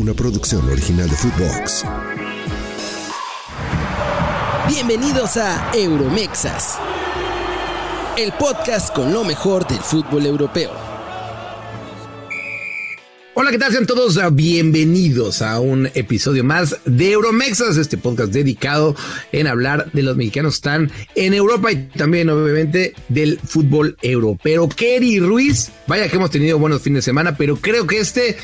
una producción original de Footbox. Bienvenidos a Euromexas, el podcast con lo mejor del fútbol europeo. Hola, ¿qué tal? Sean todos bienvenidos a un episodio más de Euromexas, este podcast dedicado en hablar de los mexicanos que están en Europa y también, obviamente, del fútbol europeo. Kerry Ruiz, vaya que hemos tenido buenos fines de semana, pero creo que este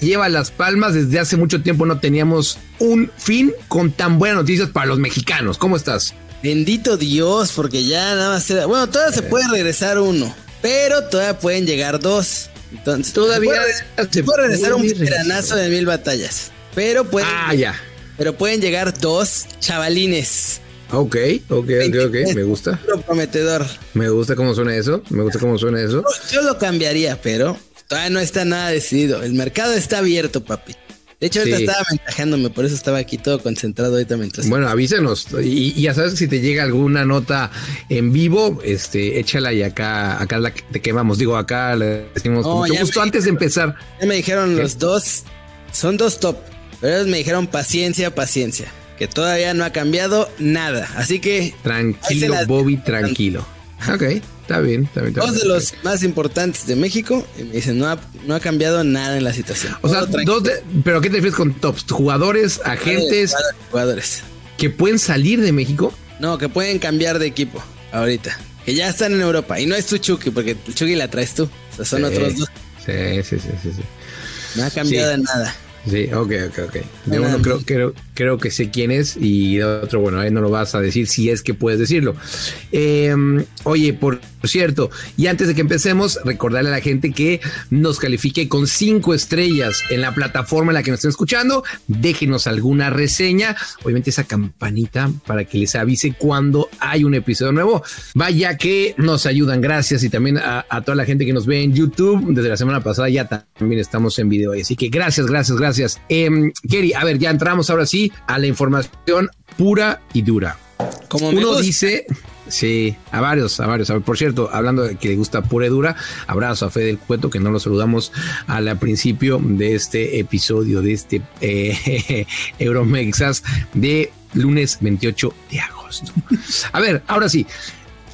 lleva las palmas. Desde hace mucho tiempo no teníamos un fin con tan buenas noticias para los mexicanos. ¿Cómo estás? Bendito Dios, porque ya nada más. Era... Bueno, todavía se puede regresar uno, pero todavía pueden llegar dos. Entonces, todavía se puede, regresar un veteranazo de mil batallas, pero pueden, ah, ya. pero pueden llegar dos chavalines. Ok, ok, ok, ok, me gusta. Prometedor. Me gusta cómo suena eso, me gusta cómo suena eso. Yo lo cambiaría, pero todavía no está nada decidido. El mercado está abierto, papi. De hecho, ahorita sí. estaba ventajándome, por eso estaba aquí todo concentrado ahorita mientras. Bueno, avísenos. Y, y, ya sabes si te llega alguna nota en vivo, este, échala y acá, acá la te quemamos. Digo, acá le decimos no, mucho gusto antes de empezar. Ya me dijeron ¿Qué? los dos, son dos top, pero ellos me dijeron paciencia, paciencia. Que todavía no ha cambiado nada. Así que. Tranquilo, Bobby, tranquilo. Ok. Está bien, está bien. Está dos bien, de los más importantes de México y me dicen, no ha, no ha cambiado nada en la situación. O sea, dos de, pero ¿qué te refieres con tops? ¿Jugadores, agentes? Jugadores. ¿Que pueden salir de México? No, que pueden cambiar de equipo ahorita. Que ya están en Europa. Y no es tu Chucky, porque el Chucky la traes tú. O sea, son sí, otros dos. Sí, sí, sí, sí, sí. No ha cambiado sí. nada. Sí, ok, ok, ok. De uno creo, creo, creo que sé quién es y de otro, bueno, ahí no lo vas a decir si es que puedes decirlo. Eh, oye, por cierto, y antes de que empecemos, recordarle a la gente que nos califique con cinco estrellas en la plataforma en la que nos estén escuchando. Déjenos alguna reseña, obviamente esa campanita para que les avise cuando hay un episodio nuevo. Vaya que nos ayudan, gracias. Y también a, a toda la gente que nos ve en YouTube. Desde la semana pasada ya también estamos en video. Así que gracias, gracias, gracias. Eh, Kerry, a ver, ya entramos ahora sí a la información pura y dura. Como uno dice, sí, a varios, a varios. Por cierto, hablando de que le gusta pura y dura, abrazo a Fede del Cueto, que no lo saludamos al principio de este episodio, de este eh, Euromexas de lunes 28 de agosto. A ver, ahora sí.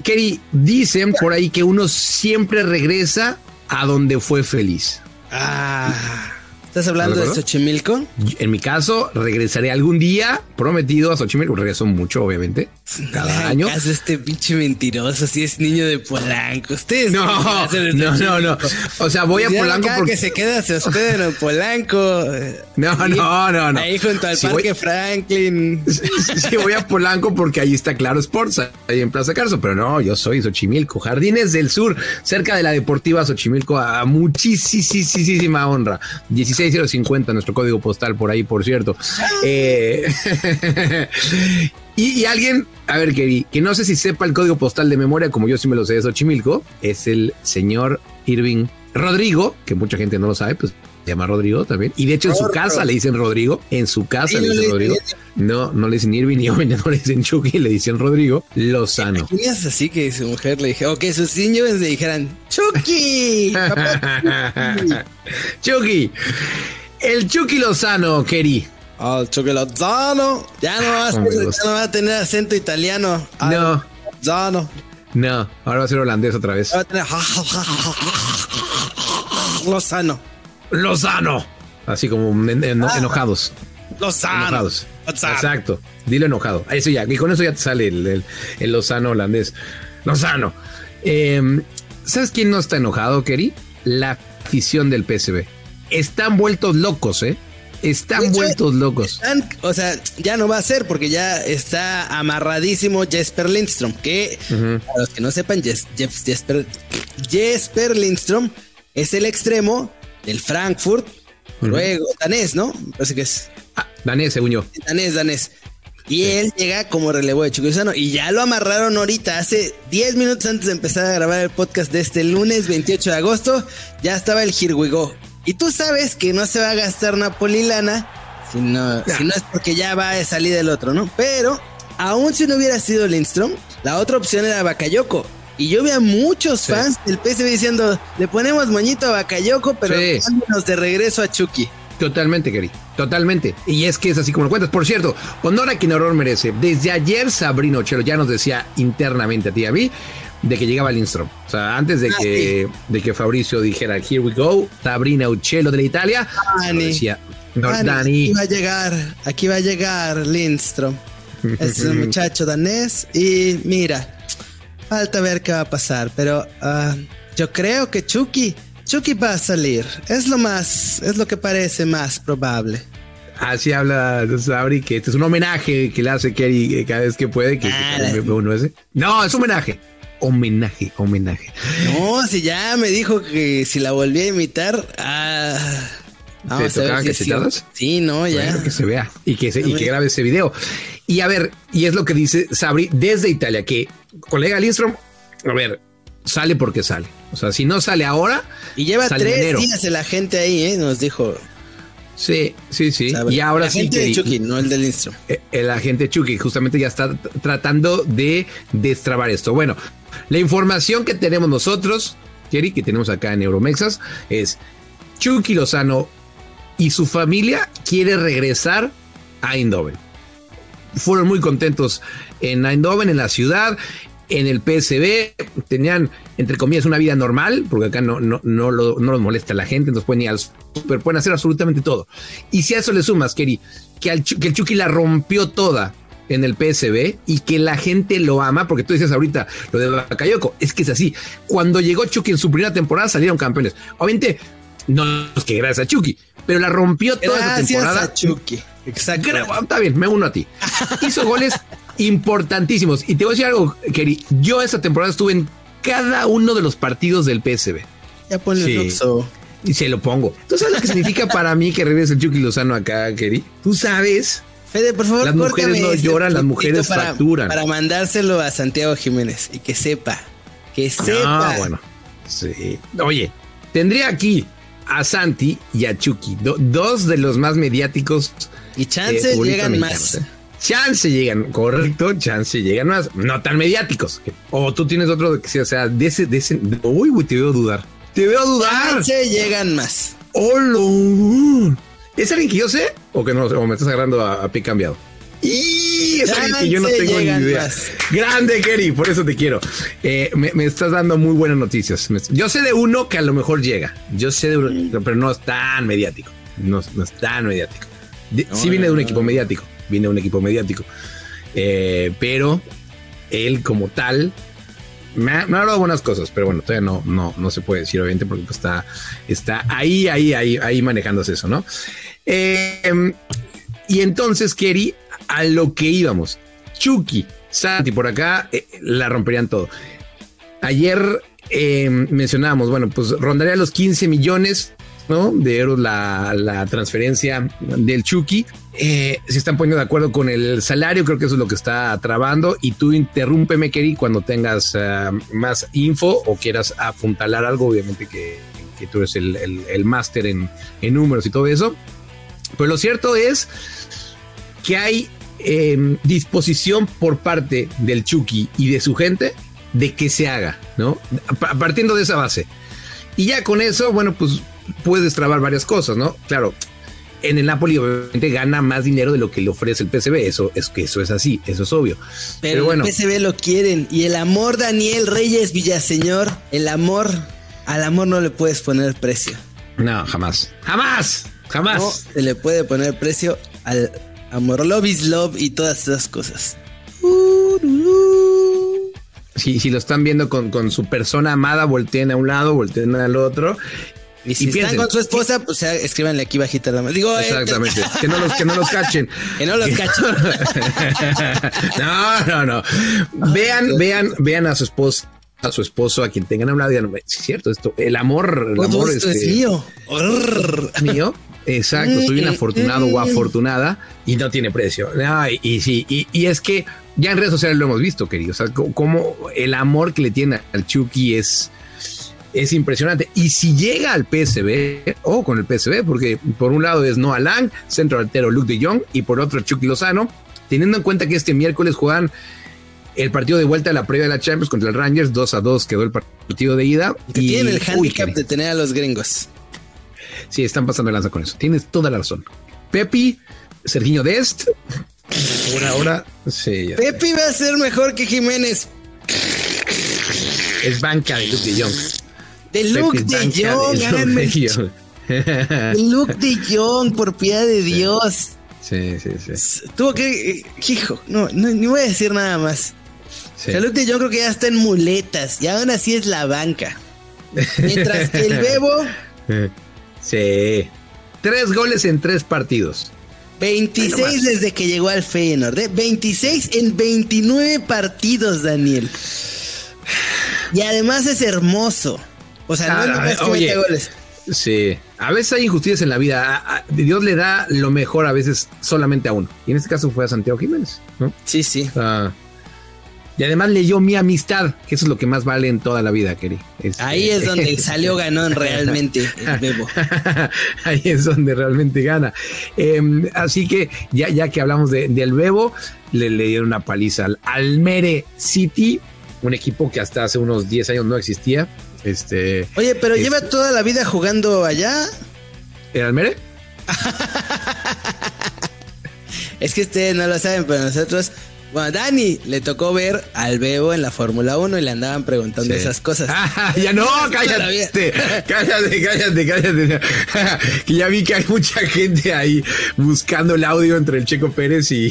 Kerry, dicen por ahí que uno siempre regresa a donde fue feliz. Ah. ¿Estás hablando de Xochimilco? En mi caso, regresaré algún día prometido a Xochimilco. Regreso mucho, obviamente. Cada año. Caso este pinche mentiroso, si es niño de Polanco. Ustedes no, no, no, no. O sea, voy a Polanco porque que se queda se hospeda en Polanco. No, no, no, no. Ahí junto al Parque. Franklin. Sí, voy a Polanco porque ahí está Claro Sports, ahí en Plaza Carso, pero no, yo soy Xochimilco, Jardines del Sur, cerca de la Deportiva Xochimilco, a muchísima honra. 16 16050, nuestro código postal por ahí, por cierto. Eh, y, y, alguien, a ver, que, que no sé si sepa el código postal de memoria, como yo sí me lo sé de Xochimilco, es el señor Irving Rodrigo, que mucha gente no lo sabe, pues se llama Rodrigo también. Y de hecho en su casa le dicen Rodrigo. En su casa le dicen Rodrigo. No, no le dicen Irving obviamente no le dicen Chucky, le dicen Rodrigo Lozano. es así que su mujer le dije, o que sus niños le dijeran Chucky. Chucky. El Chucky Lozano, Keri. Oh, el Chucky Lozano. Ya no, va a, ser, ya no va a tener acento italiano. No. Lozano. No, ahora va a ser holandés otra vez. Va a tener Lozano. Lozano. Así como en, en, Ah. enojados. Lozano. Enojados. Exacto. Dilo enojado. Eso ya. Y con eso ya te sale el, el, el Lozano holandés. Lozano. Eh, ¿Sabes quién no está enojado, Kerry? La afición del PSV. Están vueltos locos, ¿eh? Están vueltos locos. Están, o sea, ya no va a ser porque ya está amarradísimo Jesper Lindstrom. Que uh -huh. para los que no sepan, Jes, Jes, Jesper, Jesper Lindstrom es el extremo del Frankfurt, uh -huh. luego danés, ¿no? Parece que es. Ah, danés, según yo. Danés, danés. Y sí. él llega como relevo de Chuquizano y ya lo amarraron ahorita, hace 10 minutos antes de empezar a grabar el podcast de este lunes 28 de agosto, ya estaba el Go. Y tú sabes que no se va a gastar Napoli lana, si no, si no es porque ya va a salir del otro, ¿no? Pero, aún si no hubiera sido Lindstrom, la otra opción era Bakayoko. Y yo vi a muchos sí. fans del PSV diciendo, le ponemos moñito a Bakayoko, pero sí. de regreso a Chucky. Totalmente, Gary. Totalmente. Y es que es así como lo cuentas. Por cierto, honor a quien honor merece. Desde ayer Sabrina Ochelo ya nos decía internamente a ti y a mí de que llegaba Lindstrom. O sea, antes de Ah, que, de que Fabricio dijera, here we go, Sabrina Uccello de la Italia, Dani. decía, no, Dani, Dani. Aquí va a llegar, aquí va a llegar Lindstrom. Es un muchacho danés y mira, falta ver qué va a pasar, pero ah, yo creo que Chucky, Chucky va a salir. Es lo más, es lo que parece más probable. Así habla Sabri, que este es un homenaje que le hace Kerry eh, cada vez que puede. Que, Ah, que- la- uno ese. No, es homenaje. Homenaje, homenaje. No, si ya me dijo que si la volví a imitar, ah, vamos a ver tocaban cierto. Sí, no, ya. Bueno, que se vea y que, se- y que grabe ese video. Y a ver, y es lo que dice Sabri desde Italia, que colega Lindstrom, a ver, sale porque sale. O sea, si no sale ahora, Y lleva tres enero. días la gente ahí, ¿eh? Nos dijo. Sí, sí, sí. Y ahora sí gente que de Chucky, no el del Instro. eh, el agente Chucky justamente ya está tratando de destrabar esto. Bueno, la información que tenemos nosotros, Kerry, que tenemos acá en Euromexas, es Chucky Lozano y su familia quiere regresar a Eindhoven. Fueron muy contentos en Eindhoven, en la ciudad, en el PSB, tenían, entre comillas, una vida normal, porque acá no, no, no, lo- no los molesta la gente, entonces pueden ir al super, pueden hacer absolutamente todo. Y si a eso le sumas, Kerry, que, al que el Chucky la rompió toda en el PSB y que la gente lo ama, porque tú dices ahorita lo de Bakayoko, es que es así. Cuando llegó Chucky en su primera temporada salieron campeones. Obviamente, no es que gracias a Chucky, pero la rompió toda esa Gracias temporada. a Chucky. Exacto. Gra- Está bien, me uno a ti. Hizo goles importantísimos. Y te voy a decir algo, Keri. Yo esa temporada estuve en cada uno de los partidos del PSB. Ya ponle Sí. Luxo. Y se lo pongo. ¿Tú sabes lo que significa para mí que regrese el Chucky Lozano acá, Keri? Tú sabes. Fede, por favor, Las mujeres no este lloran, las mujeres para, facturan. Para mandárselo a Santiago Jiménez y que sepa. Que sepa. Ah, bueno. Sí. Oye, tendría aquí a Santi y a Chucky, do- dos de los más mediáticos Y eh, chances futbolistas llegan más. ¿eh? Chance llegan, correcto, chance llegan más, no tan mediáticos. O tú tienes otro que sea, o sea, de ese, de ese, uy, te veo dudar. Te veo dudar. Chances llegan más. ¡Hola! ¿Es alguien que yo sé? O que no sé, o me estás agarrando a, a pie cambiado. Y es alguien que yo no tengo ni idea. más. Grande, Kerry, por eso te quiero. Eh, me, me estás dando muy buenas noticias. Yo sé de uno que a lo mejor llega. Yo sé de uno, pero no es tan mediático. No, no es tan mediático. De- sí viene de un equipo mediático. Viene de un equipo mediático. Eh, pero él como tal me ha, me ha hablado buenas cosas, pero bueno, todavía no, no, no se puede decir, obviamente, porque pues está, está ahí, ahí, ahí, ahí manejándose eso, ¿no? Eh, y entonces, Kerry, a lo que íbamos, Chucky, Santi por acá, eh, la romperían todo. Ayer eh, mencionábamos, bueno, pues rondaría los 15 millones ¿no? de euros la, la transferencia del Chucky. Eh, se están poniendo de acuerdo con el salario, creo que eso es lo que está trabando. Y tú interrúmpeme, Kerry, cuando tengas eh, más info o quieras apuntalar algo, obviamente que, que tú eres el, el- el máster en, en números y todo eso. Pero lo cierto es que hay eh, disposición por parte del Chucky y de su gente de que se haga, ¿no? Pa- Partiendo de esa base. Y ya con eso, bueno, pues puedes trabar varias cosas, ¿no? Claro, en el Napoli obviamente gana más dinero de lo que le ofrece el PSV, eso es que eso es así, eso es obvio. Pero, bueno, el PSV lo quieren. Y el amor, Daniel Reyes Villaseñor, el amor, al amor no le puedes poner precio. no, jamás, jamás, jamás. No se le puede poner precio al amor. Love is love y todas esas cosas. Si, si lo están viendo con, con su persona amada, volteen a un lado, volteen al otro. Y si Y están piensen, con su esposa, pues escríbanle aquí bajita la mano. Digo, eh, Exactamente. Que no los, que no los cachen. que no los cachen. no, no, no. Vean, vean, vean a su esposa, a su esposo, a quien tengan hablado. Digan, sí, es cierto, esto, el amor, el amor esto es este, mío. Mío. Exacto, soy un afortunado o afortunada y no tiene precio. Ay, y, sí, y, y es que ya en redes sociales lo hemos visto, querido. O sea, co- como el amor que le tiene al Chucky es, es impresionante. Y si llega al PSV, o con el PSV, porque por un lado es Noah Lang, centro delantero Luke de Jong, y por otro Chucky Lozano, teniendo en cuenta que este miércoles juegan el partido de vuelta a la previa de la Champions contra el Rangers, 2 a 2 quedó el partido de ida. Que tienen el uy, handicap querido. de tener a los gringos. Sí, están pasando lanza con eso. Tienes toda la razón. Pepi, Sergiño Dest. Por ahora, sí. Pepi va a ser mejor que Jiménez. Es banca de Luke de Jong. De Luke de Jong, De Luke de Jong, por piedad de Dios. Sí, sí, sí. Tuvo que. Eh, hijo, no, no, ni voy a decir nada más. Sí. Luke de Jong creo que ya está en muletas y aún así es la banca. Mientras que el Bebo. Sí. Tres goles en tres partidos. 26 desde que llegó al Feyenoord. ¿eh? 26 en 29 partidos, Daniel. Y además es hermoso. O sea, no es ah, que mete goles. Sí, a veces hay injusticias en la vida. Dios le da lo mejor a veces solamente a uno. Y en este caso fue a Santiago Jiménez, ¿no? Sí, sí. Y además leyó mi amistad, que eso es lo que más vale en toda la vida, Keri. Ahí es donde salió ganón realmente el Bebo. Ahí es donde realmente gana. Em, así que ya, ya que hablamos del Bebo, le, le dieron una paliza al Almere City un equipo que hasta hace unos 10 años no existía. Este, Oye, pero lleva toda la vida jugando allá. ¿En Almere? es que ustedes no lo saben, pero nosotros bueno, Dani le tocó ver al Bebo en la Fórmula 1 y le andaban preguntando esas cosas. Ah, ya no, cállate, cállate, cállate, cállate. que ya vi que hay mucha gente ahí buscando el audio entre el Checo Pérez y,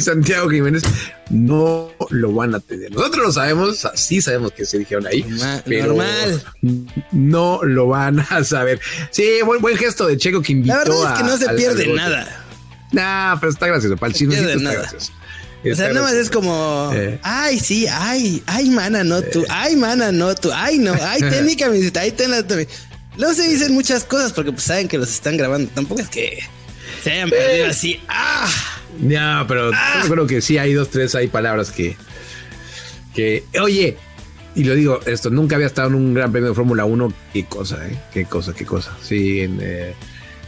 Santiago Jiménez. No lo van a tener. Nosotros lo sabemos, sí sabemos que se dijeron ahí. Normal. No lo van a saber. Sí, buen, buen gesto de Checo que invitó La verdad es que no se pierde nada. Nah, pero está gracioso. Para el está gracioso. O sea, nada más es como, ay, sí, ay, ay, mana, no tú, ay, mana, no tú, ay, no, ay, ten mi camiseta, ay, ten la Luego se dicen muchas cosas porque pues saben que los están grabando. Tampoco es que se hayan perdido así. ¡Ah! No, pero ah. yo creo que sí hay dos, tres, hay palabras que, que, oye, y lo digo, esto, nunca había estado en un gran premio de Fórmula 1. Qué cosa, ¿eh? Qué cosa, qué cosa. Sí, eh,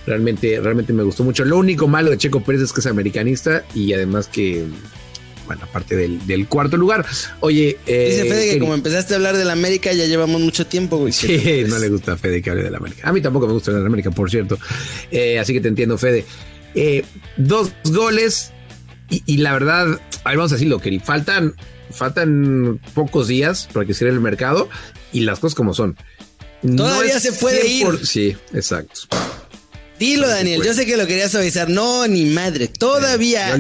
realmente, realmente me gustó mucho. Lo único malo de Checo Pérez es que es americanista y además que bueno, aparte del, cuarto lugar. Oye, eh, dice Fede que como empezaste a hablar de la América ya llevamos mucho tiempo, güey. Sí, no le gusta a Fede que hable de la América. A mí tampoco me gusta de la América, por cierto. Eh, así que te entiendo, Fede. Eh, dos goles y, la verdad, vamos a decirlo, que faltan, faltan pocos días para que cierre el mercado y las cosas como son. Todavía se puede ir. Sí, exacto. Dilo, Daniel. Yo sé que lo querías avisar. No, ni madre. Todavía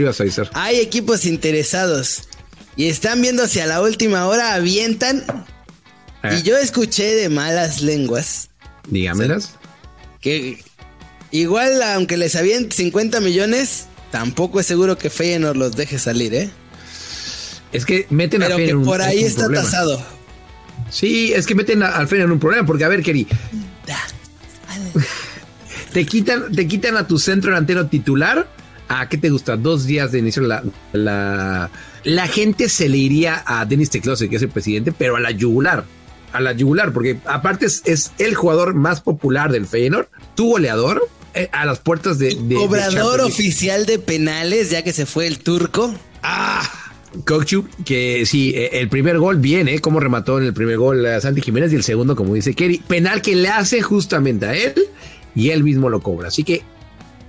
hay equipos interesados y están viendo hacia la última hora, avientan. Y eh. yo escuché de malas lenguas. Dígamelas. que igual, aunque les avienten 50 millones, tampoco es seguro que Feyenoord los deje salir, ¿eh? Es que meten a Feyenoord por ahí está tasado. Sí, es que meten al Feyenoord en un problema, porque a ver, Keri. Te quitan, te quitan a tu centro delantero titular. ¿A qué te gusta? Dos días de inicio. La, la, la gente se le iría a Denis Teclose, que es el presidente, pero a la yugular. A la yugular, porque aparte es, el jugador más popular del Feyenoord, tu goleador, eh, a las puertas de. de Cobrador oficial de penales, ya que se fue el turco. ¡Ah! Kokchu, que sí, eh, el primer gol viene, ¿eh? como remató en el primer gol a Santi Jiménez y el segundo, como dice Kerry, penal que le hace justamente a él y él mismo lo cobra. Así que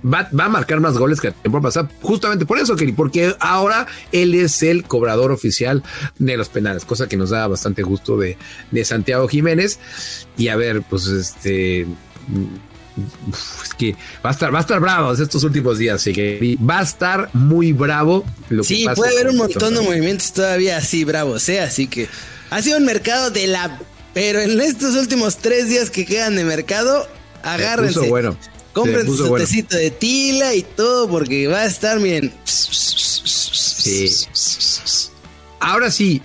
va, a marcar más goles que el tiempo pasado, justamente por eso, Kelly, porque ahora él es el cobrador oficial de los penales, cosa que nos da bastante gusto de, Santiago Jiménez. Y a ver, pues este. Es que va a estar, va a estar bravo estos últimos días, así que va a estar muy bravo. Lo sí, puede haber un montón de movimientos todavía así bravos, ¿eh? Así que ha sido un mercado de la pero en estos últimos tres días que quedan de mercado, Agárrense. bueno. Compren su tecito de tila y todo porque va a estar, bien. Sí. Ahora sí,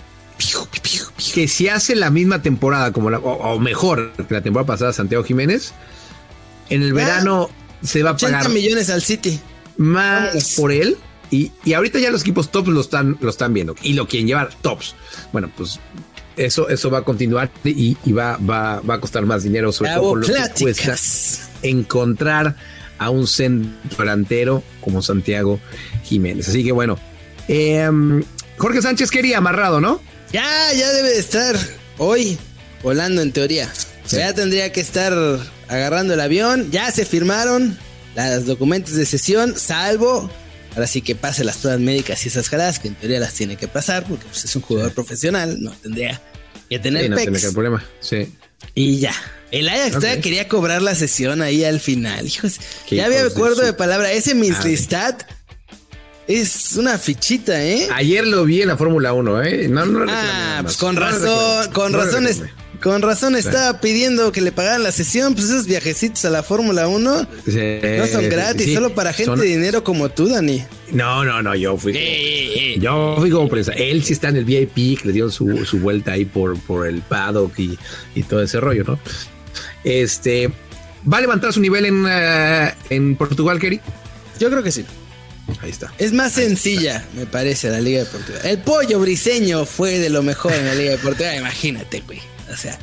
que si hace la misma temporada como la, o, mejor que la temporada pasada Santiago Jiménez, en el verano se va a pagar 80 millones al City. Más por él. Y, ahorita ya los equipos tops lo están, lo están viendo y lo quieren llevar tops. Bueno, pues eso, eso va a continuar y, va, va, va, a costar más dinero, sobre todo por lo que cuesta encontrar a un centro delantero como Santiago Jiménez. Así que bueno, em, Jorge Sánchez quería amarrado, ¿no? Ya, ya debe de estar hoy volando en teoría. ya tendría que estar agarrando el avión, ya se firmaron los documentos de sesión, salvo ahora sí que pase las pruebas médicas y esas jaladas, que en teoría las tiene que pasar, porque pues, es un jugador profesional, no tendría que tener Sí, no pecs. que haber problema. Sí. Y ya. El Ajax Ok. todavía quería cobrar la sesión ahí al final. Hijos, Qué ya había de acuerdo de palabra. Ese Minslistat es una fichita, ¿eh? Ayer lo vi en la Fórmula 1, ¿eh? No, no Ah, pues con razón, con No con razón estaba pidiendo que le pagaran la sesión. Pues esos viajecitos a la Fórmula 1 Sí, no son gratis, sí. solo para gente Son- de dinero como tú, Dani. No, no, no, yo fui. Eh, Yo fui como prensa. Él sí está en el VIP, que le dieron su, su vuelta ahí por, por el paddock y, y todo ese rollo, ¿no? Este. ¿Va a levantar su nivel en, eh, en Portugal, Kerry? Yo creo que sí. Ahí está. Es más sencilla, me parece, la Liga de Portugal. El pollo briseño fue de lo mejor en la Liga de Portugal, imagínate, güey. O sea,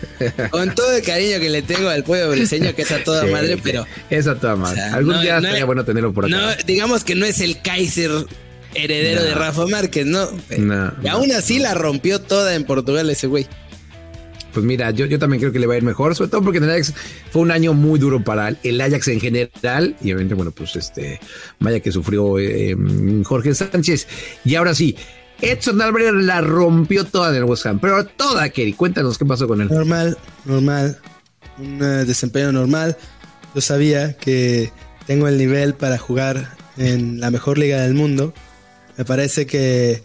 con todo el cariño que le tengo al pollo briseño, que es a toda Sí, madre, pero. Es a toda o madre. sea, Algún no- día no estaría es- bueno tenerlo por acá. No, digamos que no es el Kaiser heredero No. de Rafa Márquez, ¿no? Y aún así la rompió toda en Portugal ese güey. Pues mira, yo, yo también creo que le va a ir mejor, sobre todo porque en el Ajax fue un año muy duro para el Ajax en general y obviamente, bueno, pues este, vaya que sufrió eh, Jorge Sánchez. Y ahora sí, Edson Álvarez la rompió toda en el West Ham, pero toda, Kerry, cuéntanos qué pasó con él. Normal, normal. Un eh, desempeño normal. Yo sabía que tengo el nivel para jugar en la mejor liga del mundo. Me parece que,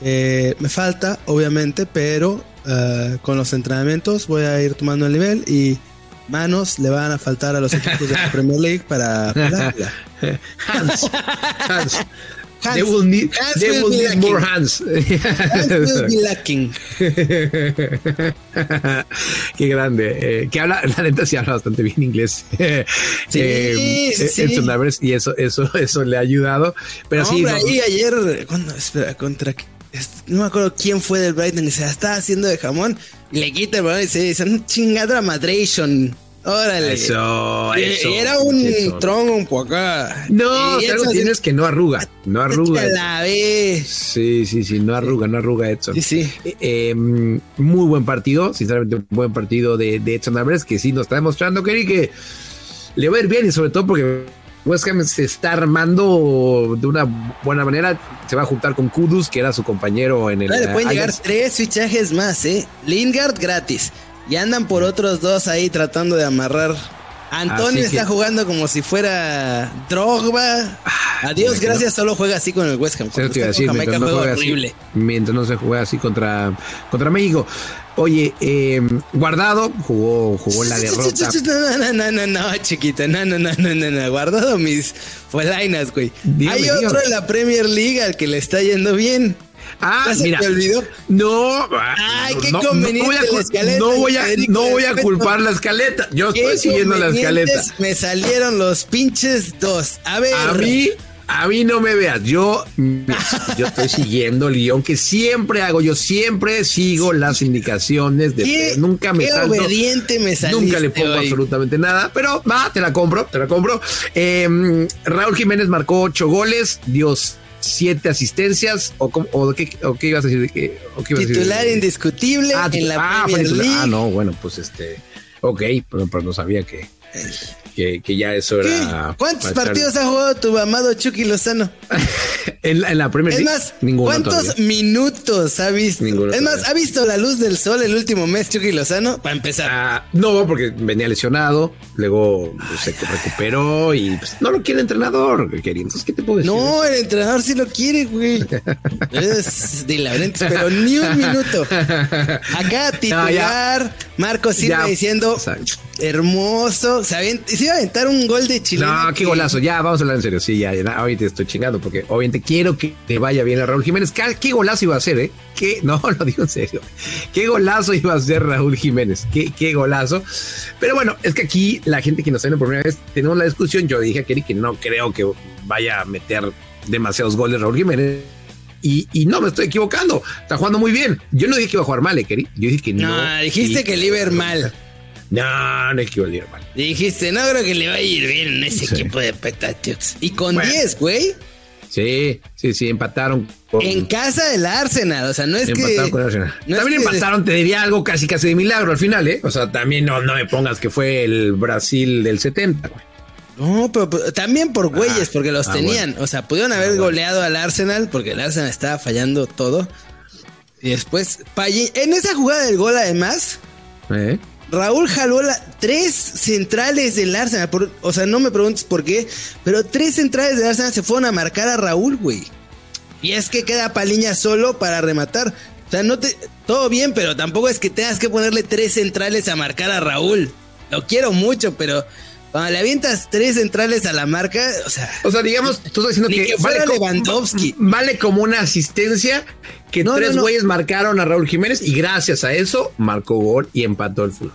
que me falta, obviamente, pero eh, con los entrenamientos voy a ir tomando el nivel y manos le van a faltar a los equipos de la Premier League para. Hans, Hans. Hans. They will need, Hans they will will need more hands. Will be lacking. Qué grande. Eh, que habla, la neta sí habla bastante bien inglés. Sí, Eh, sí. Edson Álvarez, y eso, eso, eso le ha ayudado. Pero sí, Hombre, no, ahí ayer, cuando, espera, contra, no me acuerdo quién fue del Brighton que se la estaba haciendo de jamón y le quita el balón y se dice, un chingada madration. Órale. Eso, eso. era un Eso. tronco un poco acá. No, Y si algo tienes que no arruga. No arruga. "Vete a la vez". Sí, sí, sí, no arruga, no arruga Edson. Sí, sí. Eh, eh, muy buen partido, sinceramente, un buen partido de, de Edson Álvarez, que sí nos está demostrando Kerry, que le va a ir bien y sobre todo porque West Ham se está armando de una buena manera. Se va a juntar con Kudus, que era su compañero en el. Claro, le pueden llegar tres fichajes más, ¿eh? Lingard gratis. Y andan por otros dos ahí tratando de amarrar. Antonio Así que- está jugando como si fuera Drogba. Adiós, mira que gracias. Solo juega así con el West Ham. Decir, Jamaica mientras no, juega así, horrible. mientras no se juega así contra, contra México. Oye, eh, Guardado jugó, jugó la derrota. No, no, no, no, no, chiquita. No, no, no, no, no, no. Guardado mis polainas, güey. Dígame, Hay dígame. otro en la Premier League al que le está yendo bien. Ah, ¿Ya se mira. te olvidó? No, Ay, qué no, conveniente no voy a, la cul- escaleta, no voy a, Federico, no voy a respeto. culpar la escaleta. Yo estoy siguiendo la escaleta. Me salieron los pinches dos. A ver. A mí, a mí no me veas. Yo, yo estoy siguiendo el guion que siempre hago. Yo siempre sigo las indicaciones de Qué, nunca me qué salto. obediente me saliste Nunca le pongo hoy. absolutamente nada, pero va, te la compro, te la compro. Eh, Raúl Jiménez marcó ocho goles, dio siete asistencias, o, cómo- o qué, o qué ibas a decir de qué, o qué ibas a decir Titular de- indiscutible Ah, en la ah, Premier titular. League. Ah, no, bueno, pues este, ok, pero, pero no sabía que, que, que ya eso era. ¿Cuántos partidos ha jugado tu amado Chucky Lozano? en, la, en la Premier Es más, Ninguno ¿cuántos todavía. minutos ha visto? Ninguno es más. ¿ha visto la luz del sol el último mes Chucky Lozano? Para empezar. Ah, no, porque venía lesionado, luego pues, se recuperó y pues, no lo quiere el entrenador, querido. Entonces, ¿qué te puedo decir? no, el entrenador sí lo quiere, güey. es de Laurentiis, pero ni un minuto. Acá titular, Marco Silva diciendo Exacto. Hermoso. Se, avent- se iba a aventar un gol de chilena. No, qué que- golazo. Ya, vamos a hablar en serio. Sí, ya, ya ahorita estoy chingando porque obviamente quiero que te vaya bien a Raúl Jiménez. ¿Qué, qué golazo iba a hacer, eh? ¿Qué? No, lo digo en serio. Qué golazo iba a hacer Raúl Jiménez. Qué, qué golazo. Pero bueno, es que aquí la gente que nos viene por primera vez tenemos la discusión. Yo dije a Kerry que no creo que vaya a meter demasiados goles Raúl Jiménez. Y, y no me estoy equivocando. Está jugando muy bien. Yo no dije que iba a jugar mal, eh, Kerry. Yo dije que no. No, dijiste Y- que le iba mal. No, no ir mal. Dijiste, no creo que le va a ir bien en ese Sí. equipo de Petatiux. Y con Bueno. 10, güey. Sí, sí, sí, empataron. En casa del Arsenal, o sea, no es que. Con Arsenal. también empataron, te diría algo casi casi de milagro al final, ¿eh? O sea, también no, no me pongas que fue el Brasil del 70, güey. No, pero, también por güeyes, ah, porque los ah, tenían. O sea, pudieron haber ah, goleado al Arsenal porque el Arsenal estaba fallando todo. Y después, en esa jugada del gol, además, ¿Eh? Raúl jaló la, tres centrales del Arsenal. o sea, no me preguntes por qué, pero tres centrales del Arsenal se fueron a marcar a Raúl, güey. Y es que queda Paliña solo para rematar. O sea, no te. Todo bien, pero tampoco es que tengas que ponerle tres centrales a marcar a Raúl. Lo quiero mucho, pero cuando le avientas tres centrales a la marca, o sea. O sea, digamos, tú estás diciendo que, vale, Lewandowski. vale como una asistencia que tres güeyes marcaron a Raúl Jiménez y gracias a eso marcó gol y empató el fútbol.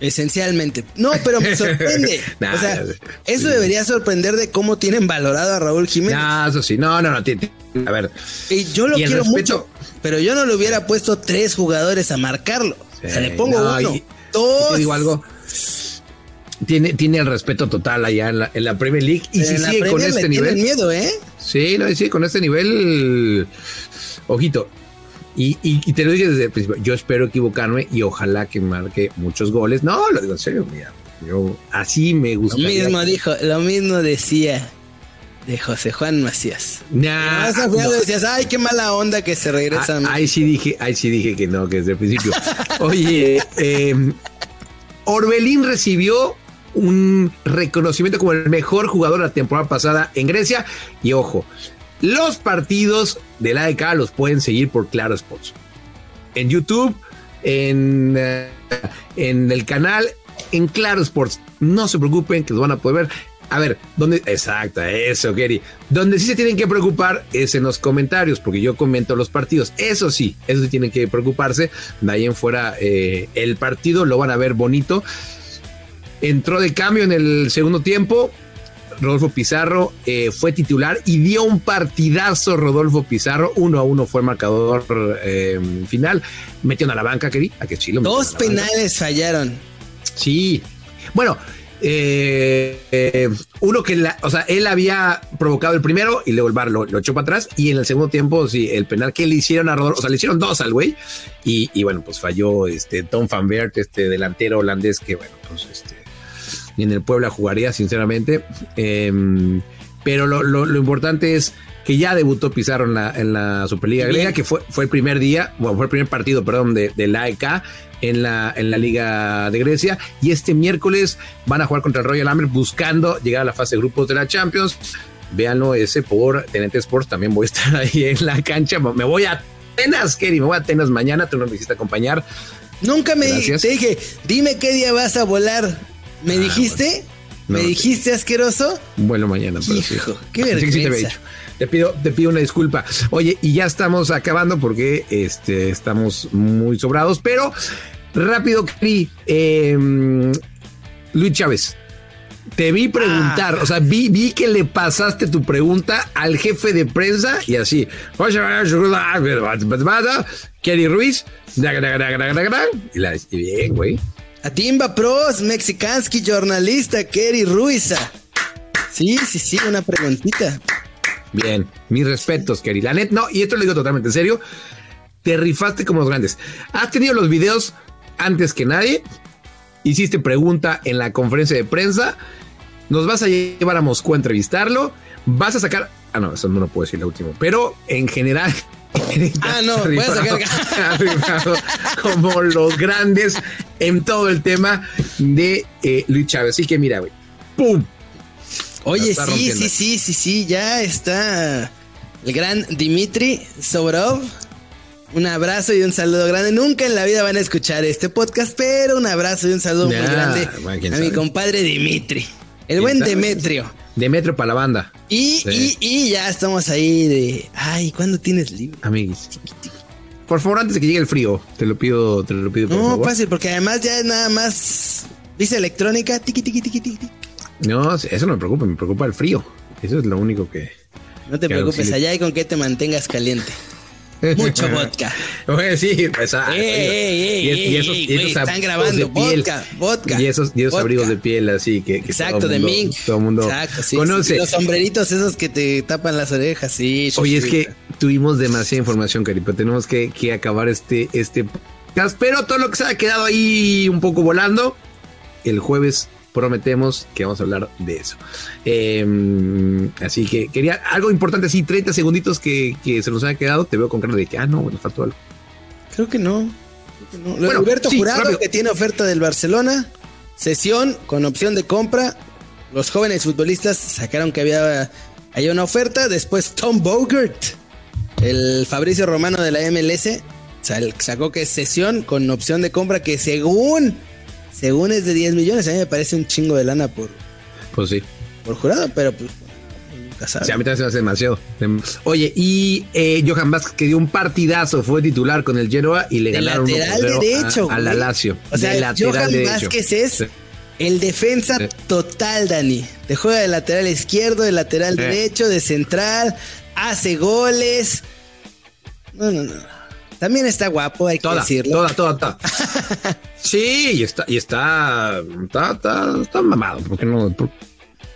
Esencialmente. No, pero me sorprende. o sea, eso debería sorprender de cómo tienen valorado a Raúl Jiménez. No, eso sí. No, no, no. A ver. Y yo lo quiero mucho, pero yo no le hubiera puesto tres jugadores a marcarlo. o sea, le pongo uno, dos. Te digo algo tiene, tiene el respeto total allá en la, en la Premier League. Y si sigue con este nivel. miedo, ¿eh? Sí, no, sí, con este nivel. Ojito. Y, y, te lo dije desde el principio. Yo espero equivocarme y ojalá que marque muchos goles. No, lo digo en serio, mira. Yo así me gusta. Lo mismo dijo, lo mismo decía de José Juan Macías. Nah, no. decías, ay, qué mala onda que se regresa. Ah, ahí sí dije, ahí sí dije que no, que desde el principio. Oye, eh, Orbelín recibió un reconocimiento como el mejor jugador la temporada pasada en Grecia. Y ojo, los partidos de la AEK los pueden seguir por Claro Sports. En YouTube, en, eh, en el canal, en Claro Sports. No se preocupen que los van a poder ver. A ver, ¿dónde? Exacto, eso, Gary. Donde sí se tienen que preocupar es en los comentarios, porque yo comento los partidos. Eso sí, eso sí tienen que preocuparse. De ahí en fuera, eh, el partido lo van a ver bonito entró de cambio en el segundo tiempo. Rodolfo Pizarro eh, fue titular y dio un partidazo Rodolfo Pizarro. Uno a uno fue el marcador eh, final. Metió a la banca, querí. A que Chile. Dos penales fallaron. Sí. Bueno, eh, uno que, la, o sea, él había provocado el primero y luego el bar lo, echó para atrás. Y en el segundo tiempo, sí, el penal que le hicieron a Rodolfo, o sea, le hicieron dos al güey. Y, y, bueno, pues falló este Tom Van Bert, este delantero holandés que, bueno, pues este ni en el Puebla jugaría, sinceramente. Em, pero lo, importante es que ya debutó Pizarro en la, en la Superliga griega, que fue, fue el primer día, bueno, fue el primer partido, perdón, de, de la AEK en la, en la Liga de Grecia. Y este miércoles van a jugar contra el Royal Amber buscando llegar a la fase de grupos de la Champions. Véanlo ese por TNT Sports, también voy a estar ahí en la cancha. Me voy a Atenas, Kerry, me voy a Atenas mañana, tú no me hiciste acompañar. Nunca me te dije, dime qué día vas a volar. ¿Me ah, dijiste? ¿Me dijiste asqueroso? Bueno, mañana, pero Hijo, qué vergüenza. te, pido, te pido una disculpa. Oye, y ya estamos acabando porque este, estamos muy sobrados, pero rápido, eh, Luis Chávez. Te vi preguntar, ah. o sea, vi, vi que le pasaste tu pregunta al jefe de prensa y así. Kelly Ruiz. Y la bien, güey. Timba Pros, mexicansky jornalista, Kerry Ruiza. Sí, sí, sí, una preguntita. Bien, mis respetos, Kerry. La net, no, y esto lo digo totalmente en serio. Te rifaste como los grandes. Has tenido los videos antes que nadie. Hiciste pregunta en la conferencia de prensa. Nos vas a llevar a Moscú a entrevistarlo. Vas a sacar. Ah, no, eso no lo puedo decir la última. Pero en general, ah, no, voy a sacar como los grandes en todo el tema de eh, Luis Chávez. Así que mira, güey, ¡pum! Oye, sí, sí, sí, sí, sí, ya está el gran Dimitri Sobrov. Un abrazo y un saludo grande. Nunca en la vida van a escuchar este podcast, pero un abrazo y un saludo muy grande a mi compadre Dimitri. El buen Demetrio. Demetrio para la banda. Y, y, ya estamos ahí de. Ay, ¿cuándo tienes libre? Amigos. Por favor, antes de que llegue el frío, te lo pido, te lo pido. Por no, fácil, porque además ya es nada más. Dice electrónica, tiqui, tiqui, tiqui, tiqui. No, eso no me preocupa, me preocupa el frío. Eso es lo único que. No te preocupes, allá hay con que te mantengas caliente. Mucho vodka. sí, pues, ah, y, esos, están grabando vodka, vodka. Y esos, y esos abrigos de piel así que, Exacto, de mink. Todo mundo Exacto, sí, conoce. los sombreritos esos que te tapan las orejas, sí. Oye, es que tuvimos demasiada información, Caripo. Tenemos que, que acabar este, este pero todo lo que se ha quedado ahí un poco volando, el jueves prometemos que vamos a hablar de eso. Em, así que quería algo importante, sí, 30 segunditos que, se nos ha quedado. Te veo con cara de que, ah, no, nos faltó algo. Creo que no. Bueno, Alberto Jurado, que tiene oferta del Barcelona, sesión con opción de compra. Los jóvenes futbolistas sacaron que había, había una oferta. Después Tom Bogert, el Fabricio Romano de la MLS, sacó que es sesión con opción de compra que según, según es de 10 millones. A mí me parece un chingo de lana por... Pues sí. Por jurado, pero pues... Nunca. Sí, a mí también se me hace demasiado. Oye, y eh, Johan Vázquez que dio un partidazo, fue titular con el Genoa y le ganaron lateral derecho, a, la Lazio. O sea, Johan Vázquez es el defensa total, Dani. Te juega de lateral izquierdo, de lateral derecho, de central, hace goles. No, no, no. También está guapo, hay que decirlo. Toda, toda, toda. sí, y está, y está, está, está, mamado. ¿Por qué no? Por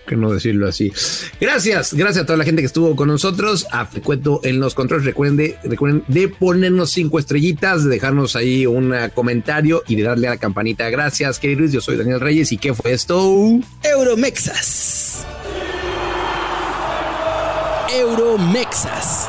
qué no decirlo así? Gracias, gracias a toda la gente que estuvo con nosotros. A Frecuento en los controles. Recuerden de, recuerden de ponernos cinco estrellitas, de dejarnos ahí un comentario y de darle a la campanita. Gracias, querido Luis. Yo soy Daniel Reyes. ¿Y qué fue esto? Euromexas. Euromexas